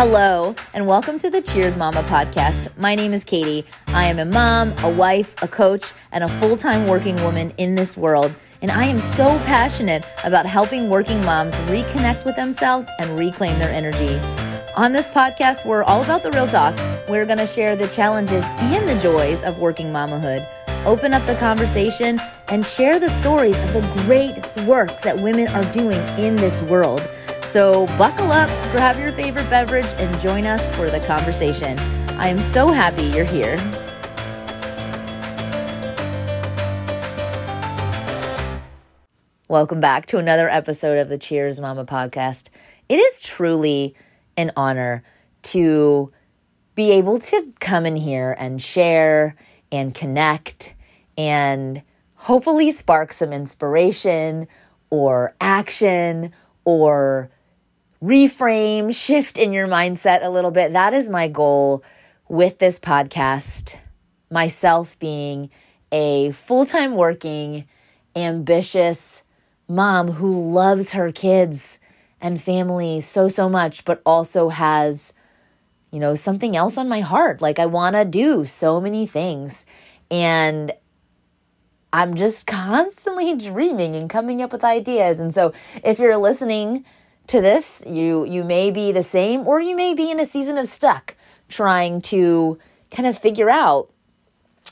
Hello, and welcome to the Cheers Mama podcast. My name is Katie. I am a mom, a wife, a coach, and a full time working woman in this world. And I am so passionate about helping working moms reconnect with themselves and reclaim their energy. On this podcast, we're all about the real talk. We're going to share the challenges and the joys of working mamahood, open up the conversation, and share the stories of the great work that women are doing in this world. So buckle up, grab your favorite beverage, and join us for the conversation. I am so happy you're here. Welcome back to another episode of the Cheers Mama podcast. It is truly an honor to be able to come in here and share and connect and hopefully spark some inspiration or action or reframe, shift in your mindset a little bit. That is my goal with this podcast. Myself being a full time working, ambitious mom who loves her kids and family so, so much, but also has, you know, something else on my heart. Like I want to do so many things. And I'm just constantly dreaming and coming up with ideas. And so if you're listening to this, you you may be the same or you may be in a season of stuck trying to kind of figure out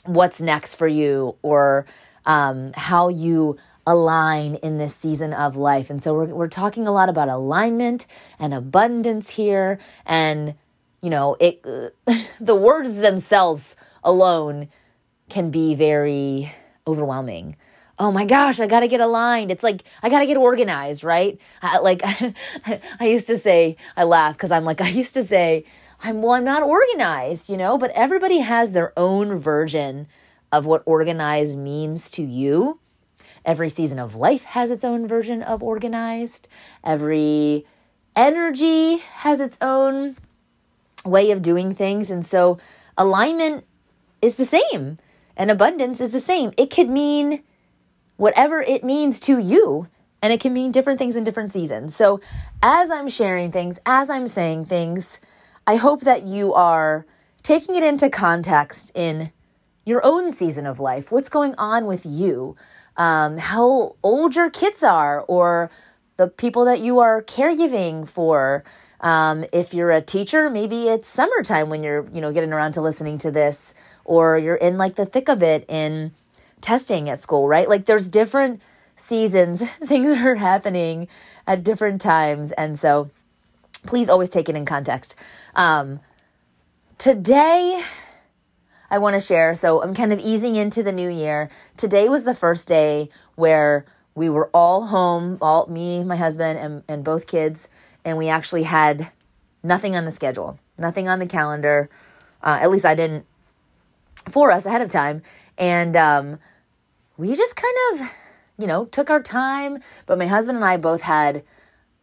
what's next for you or um, how you align in this season of life. And so we're, we're talking a lot about alignment and abundance here. And, you know, it, the words themselves alone can be very overwhelming oh my gosh, I got to get aligned. It's like, I got to get organized, right? I, like, I used to say, I laugh because I'm like, I used to say, I'm, well, I'm not organized, you know, but everybody has their own version of what organized means to you. Every season of life has its own version of organized. Every energy has its own way of doing things. And so alignment is the same and abundance is the same. It could mean whatever it means to you. And it can mean different things in different seasons. So, as I'm sharing things, as I'm saying things, I hope that you are taking it into context in your own season of life. What's going on with you? Um, how old your kids are, or the people that you are caregiving for. Um, if you're a teacher, maybe it's summertime when you're, you know, getting around to listening to this, or you're in like the thick of it in testing at school, right? Like there's different seasons, things are happening at different times. And so please always take it in context. Um, today, I want to share. So I'm kind of easing into the new year. Today was the first day where we were all home, all me, my husband, and, and both kids, and we actually had nothing on the schedule, nothing on the calendar. Uh, at least I didn't for us ahead of time. And um, we just kind of, you know, took our time. But my husband and I both had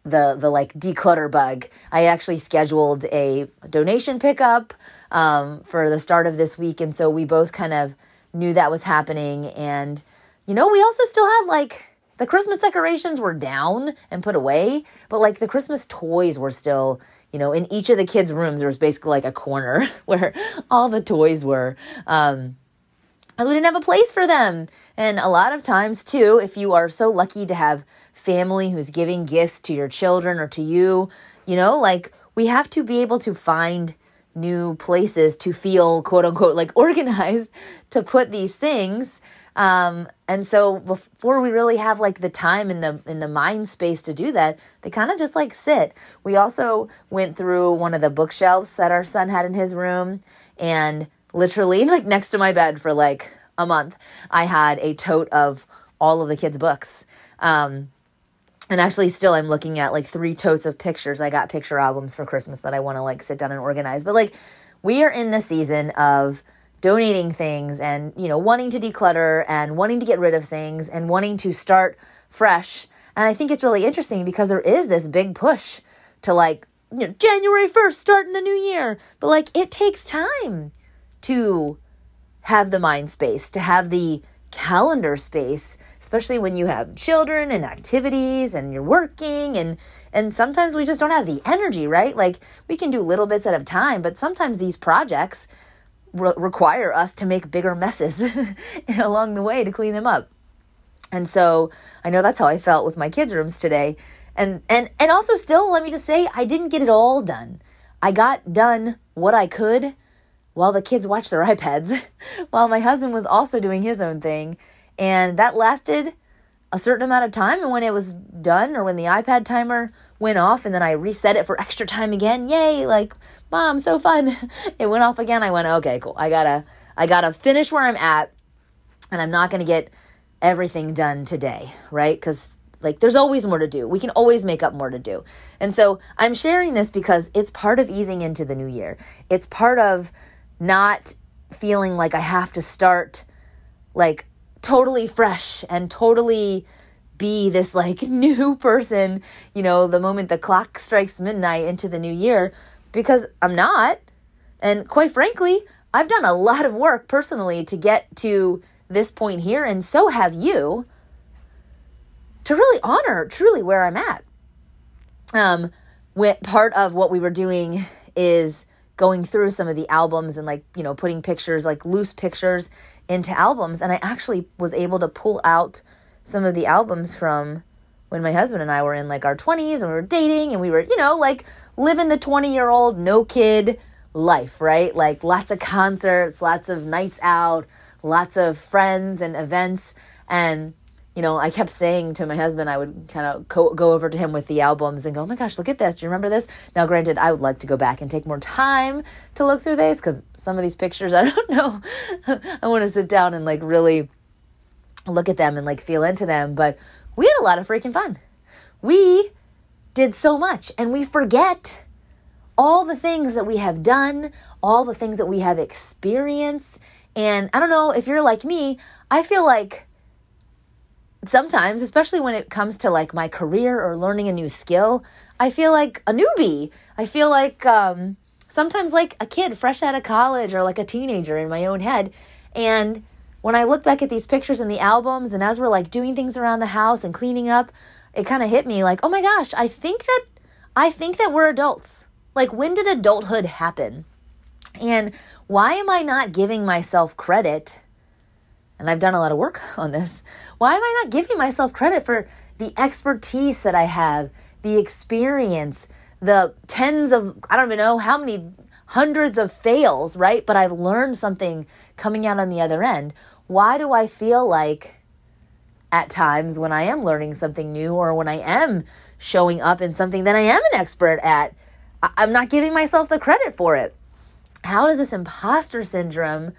the the like declutter bug. I actually scheduled a donation pickup um, for the start of this week, and so we both kind of knew that was happening. And you know, we also still had like the Christmas decorations were down and put away, but like the Christmas toys were still. You know, in each of the kids' rooms, there was basically like a corner where all the toys were. Um, we didn't have a place for them. And a lot of times, too, if you are so lucky to have family who's giving gifts to your children or to you, you know, like we have to be able to find new places to feel quote unquote like organized to put these things. Um, and so before we really have like the time in the in the mind space to do that, they kind of just like sit. We also went through one of the bookshelves that our son had in his room and literally like next to my bed for like a month. I had a tote of all of the kids' books. Um, and actually still I'm looking at like three totes of pictures. I got picture albums for Christmas that I want to like sit down and organize. But like we are in the season of donating things and you know wanting to declutter and wanting to get rid of things and wanting to start fresh. And I think it's really interesting because there is this big push to like you know January 1st starting the new year. But like it takes time to have the mind space, to have the calendar space, especially when you have children and activities and you're working and and sometimes we just don't have the energy, right? Like we can do little bits at a time, but sometimes these projects re- require us to make bigger messes along the way to clean them up. And so I know that's how I felt with my kids' rooms today. And and and also still let me just say I didn't get it all done. I got done what I could while the kids watched their iPads, while my husband was also doing his own thing. And that lasted a certain amount of time. And when it was done, or when the iPad timer went off, and then I reset it for extra time again, yay, like, mom, so fun. it went off again. I went, okay, cool. I gotta, I gotta finish where I'm at, and I'm not gonna get everything done today, right? Because like there's always more to do. We can always make up more to do. And so I'm sharing this because it's part of easing into the new year. It's part of not feeling like I have to start like totally fresh and totally be this like new person, you know, the moment the clock strikes midnight into the new year because I'm not. And quite frankly, I've done a lot of work personally to get to this point here, and so have you, to really honor truly where I'm at. Um, when part of what we were doing is going through some of the albums and like, you know, putting pictures, like loose pictures into albums. And I actually was able to pull out some of the albums from when my husband and I were in like our 20s and we were dating and we were, you know, like living the 20 year old, no kid life, right? Like lots of concerts, lots of nights out, lots of friends and events. And you know, I kept saying to my husband, I would kind of co- go over to him with the albums and go, oh my gosh, look at this. Do you remember this? Now, granted, I would like to go back and take more time to look through these because some of these pictures, I don't know. I want to sit down and like really look at them and like feel into them. But we had a lot of freaking fun. We did so much and we forget all the things that we have done, all the things that we have experienced. And I don't know if you're like me, I feel like sometimes, especially when it comes to like my career or learning a new skill, I feel like a newbie. I feel like um, sometimes like a kid fresh out of college or like a teenager in my own head. And when I look back at these pictures and the albums, and as we're like doing things around the house and cleaning up, it kind of hit me like, oh my gosh, I think that I think that we're adults. Like, when did adulthood happen? And why am I not giving myself credit and I've done a lot of work on this, why am I not giving myself credit for the expertise that I have, the experience, the tens of, I don't even know how many hundreds of fails, right? But I've learned something coming out on the other end. Why do I feel like at times when I am learning something new or when I am showing up in something that I am an expert at, I'm not giving myself the credit for it? How does this imposter syndrome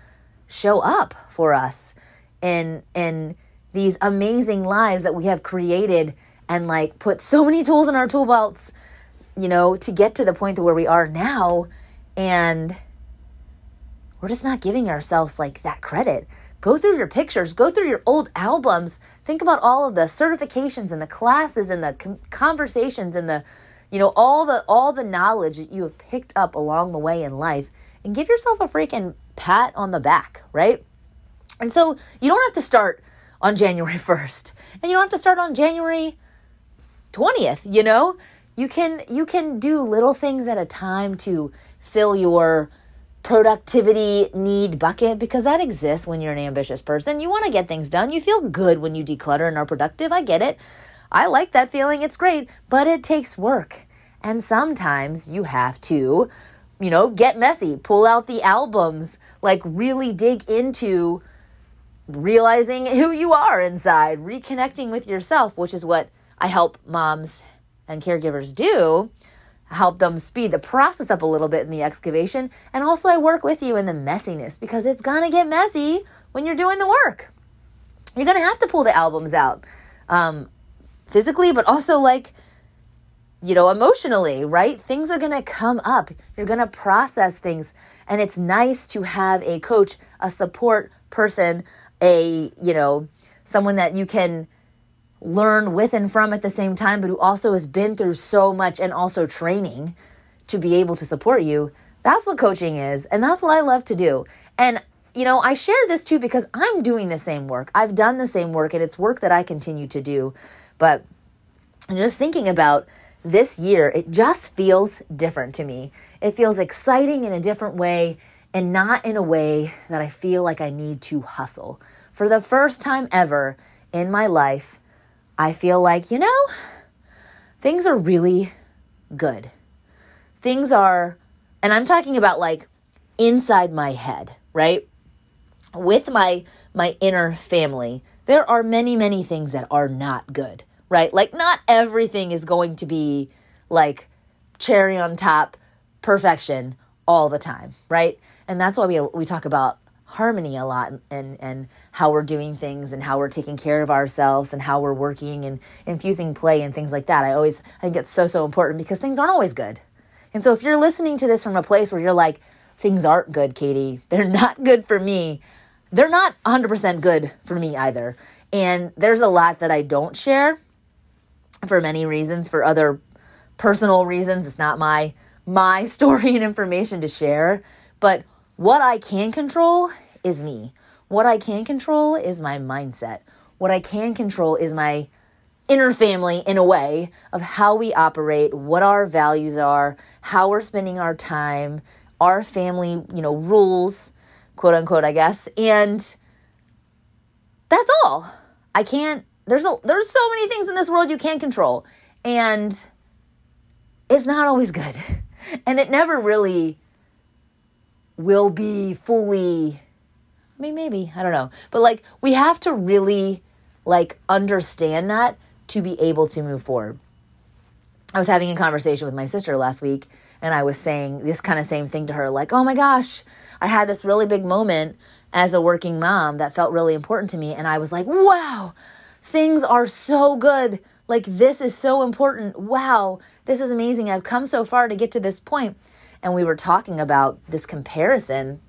show up for us? In in these amazing lives that we have created and like put so many tools in our tool belts, you know, to get to the point to where we are now and we're just not giving ourselves like that credit. Go through your pictures, go through your old albums, think about all of the certifications and the classes and the conversations and the you know all the all the knowledge that you have picked up along the way in life and give yourself a freaking pat on the back, right? And so you don't have to start on January 1st and you don't have to start on January 20th, you know? You can you can do little things at a time to fill your productivity need bucket because that exists when you're an ambitious person. You want to get things done. You feel good when you declutter and are productive. I get it. I like that feeling. It's great, but it takes work. And sometimes you have to, you know, get messy, pull out the albums, like really dig into realizing who you are inside, reconnecting with yourself, which is what I help moms and caregivers do. Help them speed the process up a little bit in the excavation. And also, I work with you in the messiness because it's gonna get messy when you're doing the work. You're gonna have to pull the albums out um, physically, but also like, you know, emotionally, right? Things are gonna come up. You're gonna process things. And it's nice to have a coach, a support person, a, you know, someone that you can learn with and from at the same time, but who also has been through so much and also training to be able to support you. That's what coaching is. And that's what I love to do. And you know, I share this too because I'm doing the same work. I've done the same work and it's work that I continue to do. But just thinking about this year, it just feels different to me. It feels exciting in a different way and not in a way that I feel like I need to hustle. For the first time ever in my life, I feel like, you know, things are really good. Things are, and I'm talking about like inside my head, right? With my my inner family, there are many many things that are not good, right? Like not everything is going to be like cherry on top perfection all the time, right? And that's why we we talk about harmony a lot and and how we're doing things and how we're taking care of ourselves and how we're working and infusing play and things like that. I always I think it's so so important because things aren't always good. And so if you're listening to this from a place where you're like things aren't good, Katie, they're not good for me. They're not 100% good for me either. And there's a lot that I don't share for many reasons, for other personal reasons. It's not my my story and information to share, but what I can control is me. What I can control is my mindset. What I can control is my inner family in a way of how we operate, what our values are, how we're spending our time, our family, you know, rules, quote unquote, I guess. And that's all. I can't there's a there's so many things in this world you can't control. And it's not always good. And it never really will be fully I mean maybe, I don't know. But like we have to really like understand that to be able to move forward. I was having a conversation with my sister last week and I was saying this kind of same thing to her like, "Oh my gosh, I had this really big moment as a working mom that felt really important to me and I was like, "Wow, things are so good. Like this is so important. Wow, this is amazing. I've come so far to get to this point." And we were talking about this comparison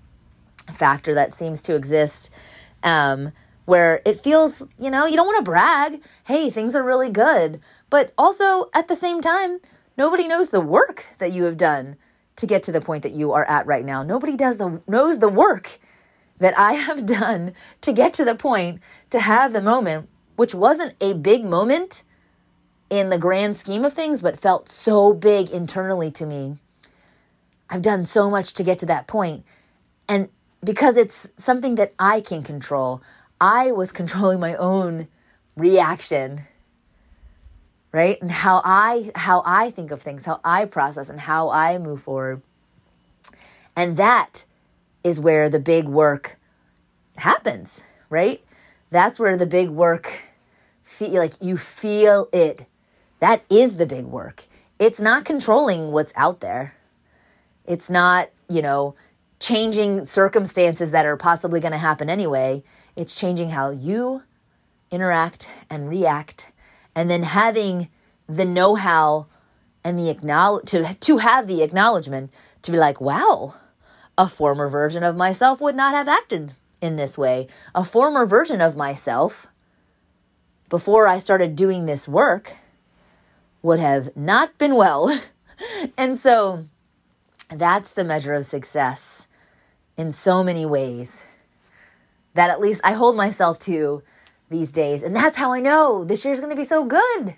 factor that seems to exist um, where it feels, you know, you don't want to brag. Hey, things are really good. But also at the same time, nobody knows the work that you have done to get to the point that you are at right now. Nobody does the knows the work that I have done to get to the point to have the moment, which wasn't a big moment in the grand scheme of things, but felt so big internally to me I've done so much to get to that point. And because it's something that I can control, I was controlling my own reaction right? And how i how i think of things how i process and how i move forward. And that is where the big work happens right? That's where the big work feel like you feel it. That is the big work. It's not controlling what's out there it's not, you know, changing circumstances that are possibly going to happen anyway. It's changing how you interact and react and then having the know-how and the acknowledge to to have the acknowledgement to be like, "Wow, a former version of myself would not have acted in this way. A former version of myself before I started doing this work would have not been well." and so that's the measure of success in so many ways that at least I hold myself to these days. And that's how I know this year's going to be so good.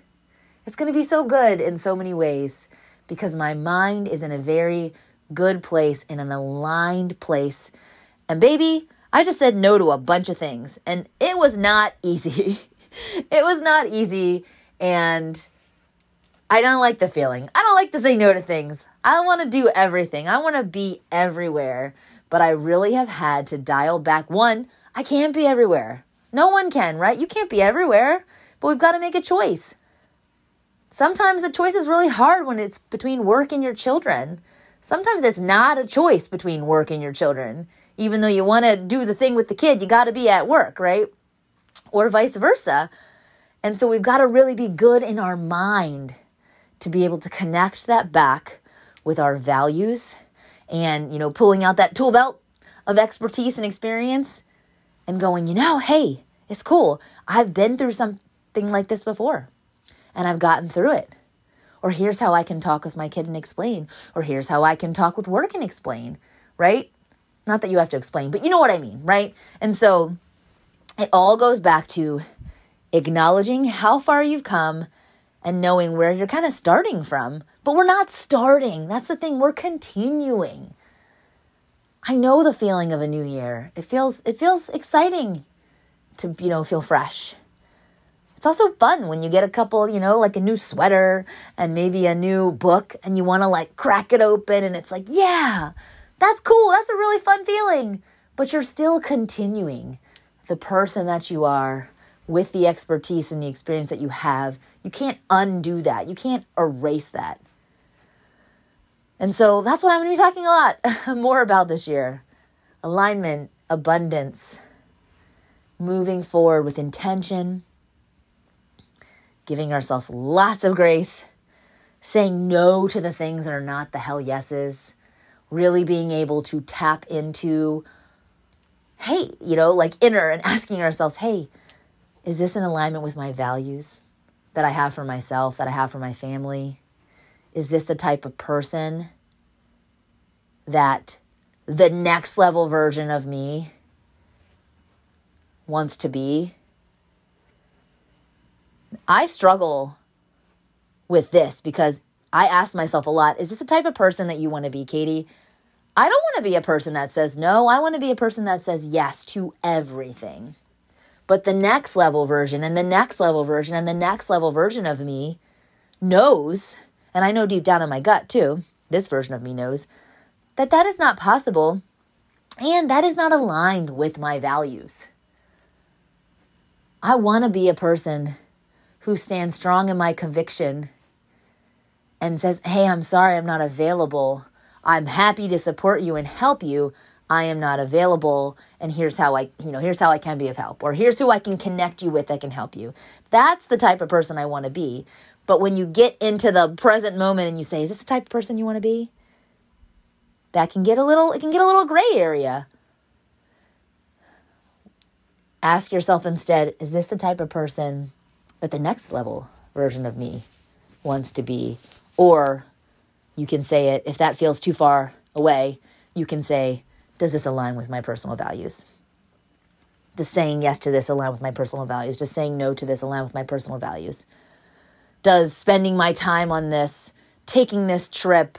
It's going to be so good in so many ways because my mind is in a very good place, in an aligned place. And baby, I just said no to a bunch of things, and it was not easy. it was not easy. And I don't like the feeling. I don't like to say no to things. I want to do everything. I want to be everywhere. But I really have had to dial back. One, I can't be everywhere. No one can, right? You can't be everywhere. But we've got to make a choice. Sometimes the choice is really hard when it's between work and your children. Sometimes it's not a choice between work and your children. Even though you want to do the thing with the kid, you got to be at work, right? Or vice versa. And so we've got to really be good in our mind to be able to connect that back with our values and, you know, pulling out that tool belt of expertise and experience and going, you know, hey, it's cool. I've been through something like this before and I've gotten through it. Or here's how I can talk with my kid and explain. Or here's how I can talk with work and explain, right? Not that you have to explain, but you know what I mean, right? And so it all goes back to acknowledging how far you've come and knowing where you're kind of starting from. But we're not starting. That's the thing. We're continuing. I know the feeling of a new year. It feels it feels exciting to, you know, feel fresh. It's also fun when you get a couple, you know, like a new sweater and maybe a new book and you want to like crack it open and it's like, yeah, that's cool. That's a really fun feeling. But you're still continuing the person that you are with the expertise and the experience that you have. You can't undo that. You can't erase that. And so that's what I'm going to be talking a lot more about this year alignment, abundance, moving forward with intention, giving ourselves lots of grace, saying no to the things that are not the hell yeses, really being able to tap into, hey, you know, like inner and asking ourselves, hey, is this in alignment with my values that I have for myself, that I have for my family? Is this the type of person that the next level version of me wants to be? I struggle with this because I ask myself a lot is this the type of person that you want to be, Katie? I don't want to be a person that says no. I want to be a person that says yes to everything. But the next level version and the next level version and the next level version of me knows, and I know deep down in my gut too, this version of me knows, that that is not possible and that is not aligned with my values. I want to be a person who stands strong in my conviction and says, Hey, I'm sorry I'm not available. I'm happy to support you and help you, I am not available and here's how I, you know, here's how I can be of help or here's who I can connect you with that can help you. That's the type of person I want to be. But when you get into the present moment and you say, is this the type of person you want to be? That can get a little it can get a little gray area. Ask yourself instead, is this the type of person that the next level version of me wants to be? Or you can say it if that feels too far away, you can say, does this align with my personal values? Does saying yes to this align with my personal values? Does saying no to this align with my personal values? Does spending my time on this, taking this trip,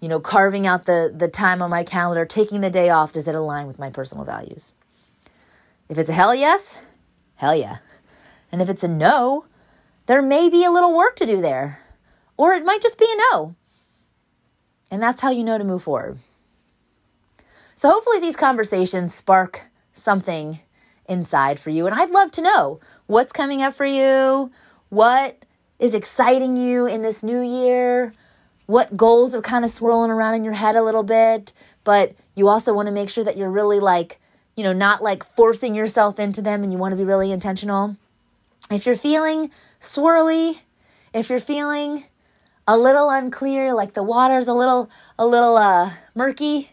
you know, carving out the, the time on my calendar, taking the day off, does it align with my personal values? If it's a hell yes, hell yeah. And if it's a no, there may be a little work to do there. Or it might just be a no. And that's how you know to move forward. So hopefully these conversations spark something inside for you. And I'd love to know what's coming up for you, what is exciting you in this new year, what goals are kind of swirling around in your head a little bit, but you also want to make sure that you're really like, you know, not like forcing yourself into them and you want to be really intentional. If you're feeling swirly, if you're feeling a little unclear, like the water's a little a little uh murky,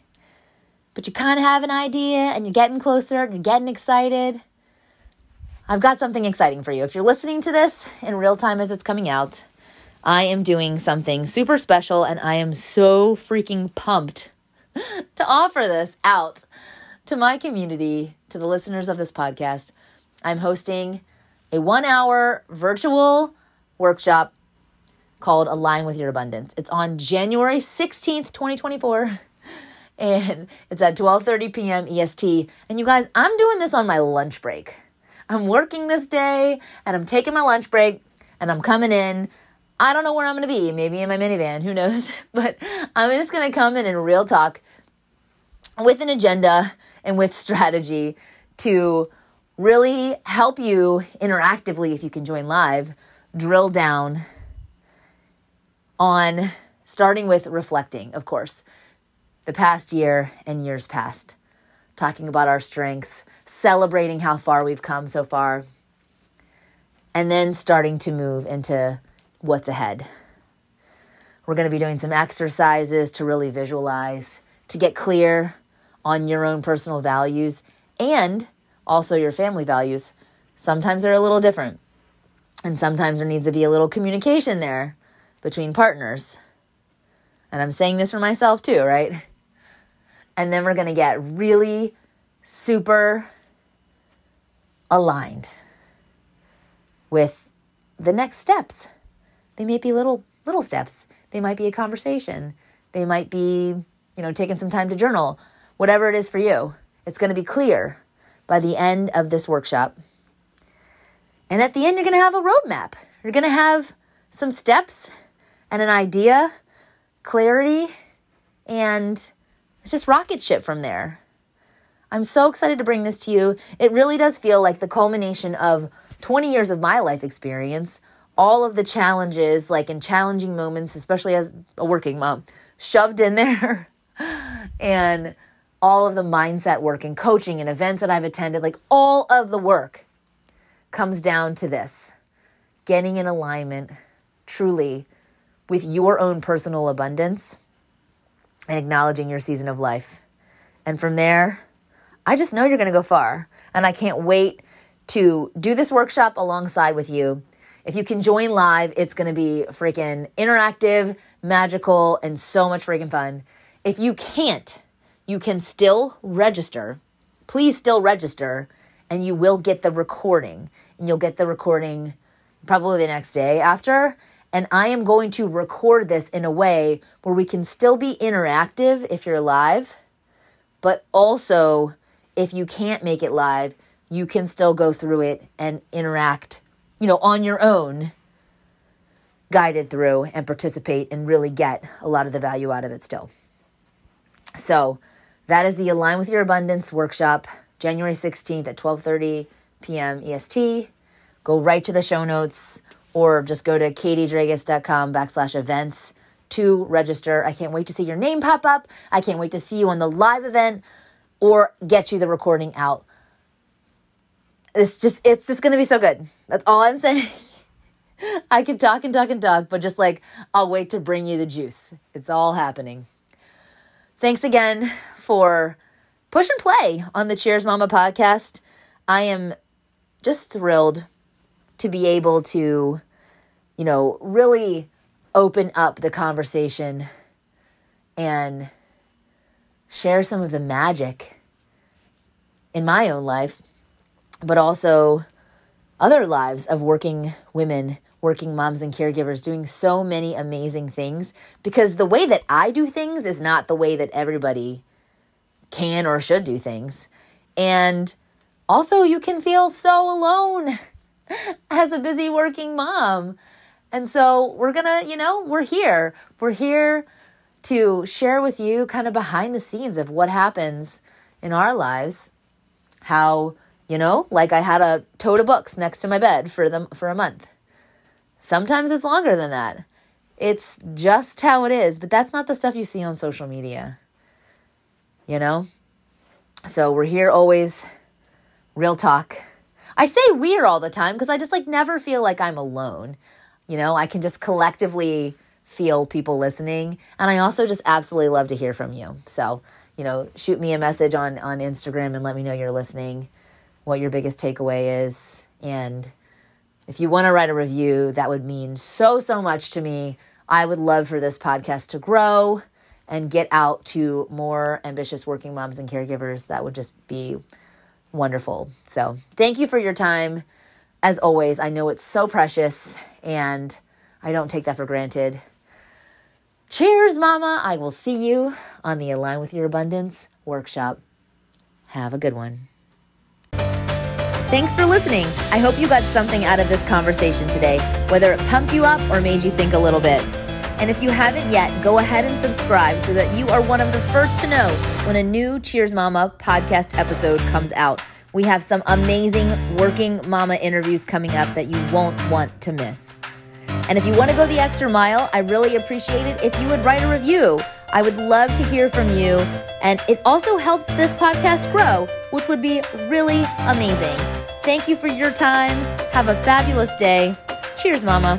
but you kind of have an idea and you're getting closer and you're getting excited, I've got something exciting for you. If you're listening to this in real time as it's coming out, I am doing something super special and I am so freaking pumped to offer this out to my community, to the listeners of this podcast. I'm hosting a one hour virtual workshop called Align with Your Abundance. It's on January 16th, 2024 and it's at 12:30 p.m. EST. And you guys, I'm doing this on my lunch break. I'm working this day and I'm taking my lunch break and I'm coming in. I don't know where I'm going to be, maybe in my minivan, who knows, but I'm just going to come in and real talk with an agenda and with strategy to really help you interactively if you can join live drill down on starting with reflecting, of course the past year and years past, talking about our strengths, celebrating how far we've come so far, and then starting to move into what's ahead. We're going to be doing some exercises to really visualize, to get clear on your own personal values and also your family values. Sometimes they're a little different, and sometimes there needs to be a little communication there between partners. And I'm saying this for myself too, right? And then we're going to get really super aligned with the next steps. They may be little little steps. They might be a conversation. They might be, you know, taking some time to journal. Whatever it is for you. It's going to be clear by the end of this workshop. And at the end you're going to have a roadmap. You're going to have some steps and an idea, clarity, and it's just rocket ship from there. I'm so excited to bring this to you. It really does feel like the culmination of 20 years of my life experience, all of the challenges, like in challenging moments, especially as a working mom, shoved in there, and all of the mindset work and coaching and events that I've attended, like all of the work comes down to this getting in alignment truly with your own personal abundance and acknowledging your season of life. And from there, I just know you're going to go far. And I can't wait to do this workshop alongside with you. If you can join live, it's going to be freaking interactive, magical, and so much freaking fun. If you can't, you can still register. Please still register, and you will get the recording. And you'll get the recording probably the next day after. And I am going to record this in a way where we can still be interactive if you're live, but also if you can't make it live, you can still go through it and interact, you know, on your own, guided through and participate and really get a lot of the value out of it still. So, that is the Align with Your Abundance workshop, January 16th at 12:30 p.m. EST. Go right to the show notes or just go to katiedragos.com backslash events to register. I can't wait to see your name pop up. I can't wait to see you on the live event or get you the recording out. It's just it's just gonna be so good. That's all I'm saying. I can talk and talk and talk, but just like I'll wait to bring you the juice. It's all happening. Thanks again for push and play on the Cheers Mama podcast. I am just thrilled to be able to, you know, really open up the conversation and share some of the magic in my own life, but also other lives of working women, working moms, and caregivers doing so many amazing things because the way that I do things is not the way that everybody can or should do things. And also, you can feel so alone as a busy working mom. And so, we're gonna, you know, we're here. We're here to share with you kind of behind the scenes of what happens in our lives. How, you know, like I had a tote of books next to my bed for them for a month. Sometimes it's longer than that. It's just how it is, but that's not the stuff you see on social media. You know? So we're here always real talk. I say we're all the time because I just like never feel like I'm alone. You know, I can just collectively feel people listening. And I also just absolutely love to hear from you. So, you know, shoot me a message on, on Instagram and let me know you're listening, what your biggest takeaway is. And if you want to write a review, that would mean so, so much to me. I would love for this podcast to grow and get out to more ambitious working moms and caregivers. That would just be wonderful. So, thank you for your time. As always, I know it's so precious and I don't take that for granted. Cheers, Mama. I will see you on the Align with Your Abundance workshop. Have a good one. Thanks for listening. I hope you got something out of this conversation today, whether it pumped you up or made you think a little bit. And if you haven't yet, go ahead and subscribe so that you are one of the first to know when a new Cheers Mama podcast episode comes out. We have some amazing working mama interviews coming up that you won't want to miss. And if you want to go the extra mile, I really appreciate it if you would write a review. I would love to hear from you. And it also helps this podcast grow, which would be really amazing. Thank you for your time. Have a fabulous day. Cheers, Mama.